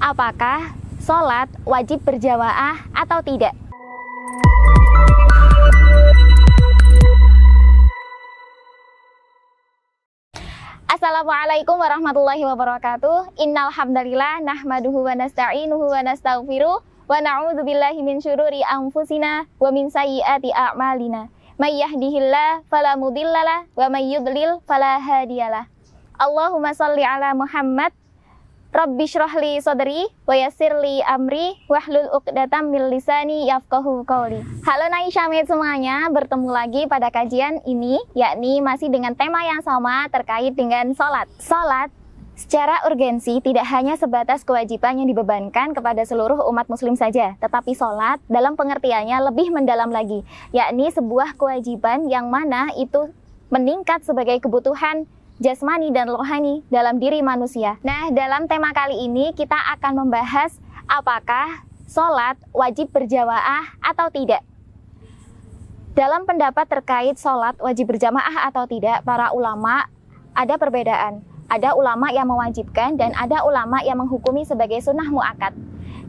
Apakah sholat wajib berjamaah atau tidak? Assalamualaikum warahmatullahi wabarakatuh. Innal hamdalillah nahmaduhu wa nasta'inuhu wa nastaghfiruh wa na'udzu billahi min syururi anfusina wa min sayyiati a'malina. May yahdihillah fala mudhillalah wa may yudlil fala hadiyalah. Allahumma salli ala Muhammad Rabbi syrahli sodri wa yassirli amri wahlul uqdatam min lisani yafqahu qawli. Halo Naishamid semuanya, bertemu lagi pada kajian ini yakni masih dengan tema yang sama terkait dengan salat. Salat secara urgensi tidak hanya sebatas kewajiban yang dibebankan kepada seluruh umat muslim saja, tetapi salat dalam pengertiannya lebih mendalam lagi, yakni sebuah kewajiban yang mana itu meningkat sebagai kebutuhan jasmani dan rohani dalam diri manusia. Nah, dalam tema kali ini kita akan membahas apakah sholat wajib berjamaah atau tidak. Dalam pendapat terkait sholat wajib berjamaah atau tidak, para ulama ada perbedaan. Ada ulama yang mewajibkan dan ada ulama yang menghukumi sebagai sunnah mu'akad.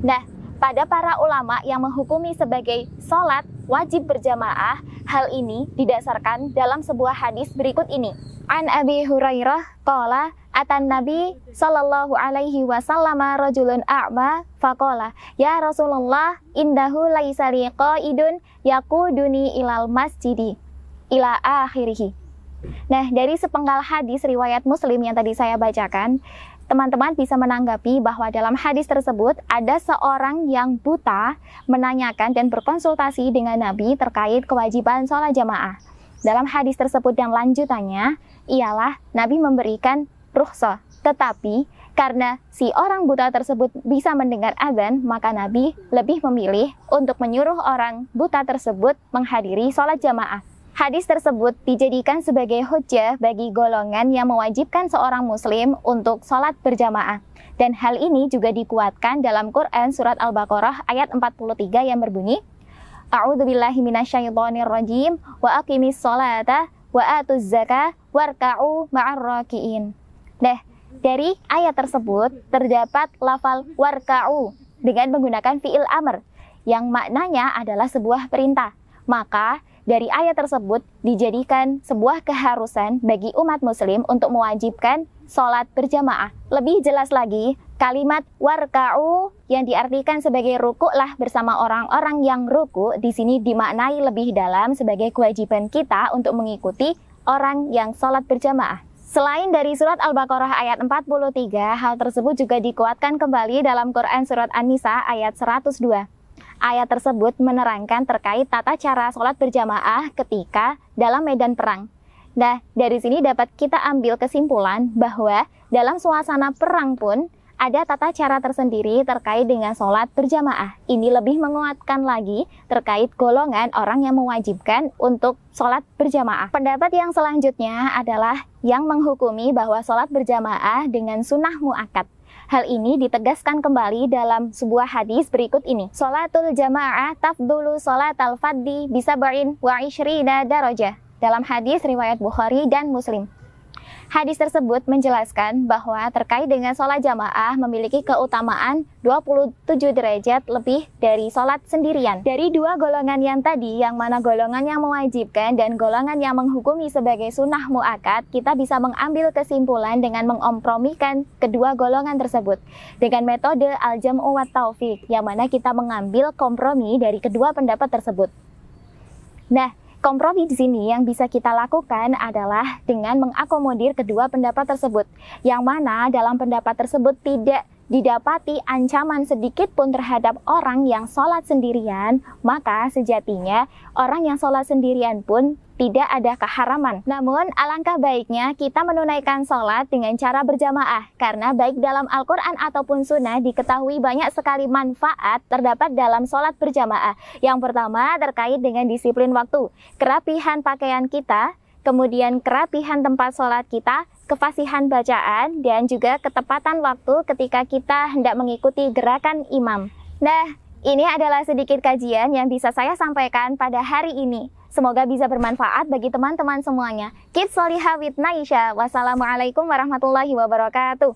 Nah, pada para ulama yang menghukumi sebagai sholat wajib berjamaah, hal ini didasarkan dalam sebuah hadis berikut ini. An Abi Hurairah qala atan Nabi sallallahu alaihi wasallam rajulun a'ma faqala ya Rasulullah indahu laisa liqaidun yaquduni ilal masjidi ila akhirih. Nah, dari sepenggal hadis riwayat Muslim yang tadi saya bacakan, teman-teman bisa menanggapi bahwa dalam hadis tersebut ada seorang yang buta menanyakan dan berkonsultasi dengan Nabi terkait kewajiban sholat jamaah. Dalam hadis tersebut yang lanjutannya ialah Nabi memberikan rukhsah. Tetapi karena si orang buta tersebut bisa mendengar azan, maka Nabi lebih memilih untuk menyuruh orang buta tersebut menghadiri sholat jamaah. Hadis tersebut dijadikan sebagai hujah bagi golongan yang mewajibkan seorang muslim untuk sholat berjamaah. Dan hal ini juga dikuatkan dalam Quran surat Al-Baqarah ayat 43 yang berbunyi, A'udzu billahi minasyaitonir rajim wa aqimis sholata wa atuz zakah warka'u ma'ar raki'in. Nah, dari ayat tersebut terdapat lafal warka'u dengan menggunakan fiil amr yang maknanya adalah sebuah perintah. Maka dari ayat tersebut dijadikan sebuah keharusan bagi umat muslim untuk mewajibkan sholat berjamaah. Lebih jelas lagi, kalimat warka'u yang diartikan sebagai rukuklah bersama orang-orang yang ruku di sini dimaknai lebih dalam sebagai kewajiban kita untuk mengikuti orang yang sholat berjamaah. Selain dari surat Al-Baqarah ayat 43, hal tersebut juga dikuatkan kembali dalam Quran surat An-Nisa ayat 102. Ayat tersebut menerangkan terkait tata cara sholat berjamaah ketika dalam medan perang. Nah, dari sini dapat kita ambil kesimpulan bahwa dalam suasana perang pun ada tata cara tersendiri terkait dengan sholat berjamaah. Ini lebih menguatkan lagi terkait golongan orang yang mewajibkan untuk sholat berjamaah. Pendapat yang selanjutnya adalah yang menghukumi bahwa sholat berjamaah dengan sunnah mu'akad. Hal ini ditegaskan kembali dalam sebuah hadis berikut ini. Salatul jamaah tafdulu salatal faddi bisa barin wa ishrina darajah. Dalam hadis riwayat Bukhari dan Muslim. Hadis tersebut menjelaskan bahwa terkait dengan sholat jamaah memiliki keutamaan 27 derajat lebih dari sholat sendirian. Dari dua golongan yang tadi, yang mana golongan yang mewajibkan dan golongan yang menghukumi sebagai sunnah mu'akad, kita bisa mengambil kesimpulan dengan mengompromikan kedua golongan tersebut dengan metode al-jam'u wa taufik, yang mana kita mengambil kompromi dari kedua pendapat tersebut. Nah, Kompromi di sini yang bisa kita lakukan adalah dengan mengakomodir kedua pendapat tersebut, yang mana dalam pendapat tersebut tidak didapati ancaman sedikit pun terhadap orang yang sholat sendirian, maka sejatinya orang yang sholat sendirian pun tidak ada keharaman. Namun, alangkah baiknya kita menunaikan sholat dengan cara berjamaah, karena baik dalam Al-Quran ataupun Sunnah diketahui banyak sekali manfaat terdapat dalam sholat berjamaah. Yang pertama terkait dengan disiplin waktu, kerapihan pakaian kita, kemudian kerapihan tempat sholat kita, kefasihan bacaan, dan juga ketepatan waktu ketika kita hendak mengikuti gerakan imam. Nah, ini adalah sedikit kajian yang bisa saya sampaikan pada hari ini. Semoga bisa bermanfaat bagi teman-teman semuanya. Keep solihah with Naisha. Wassalamualaikum warahmatullahi wabarakatuh.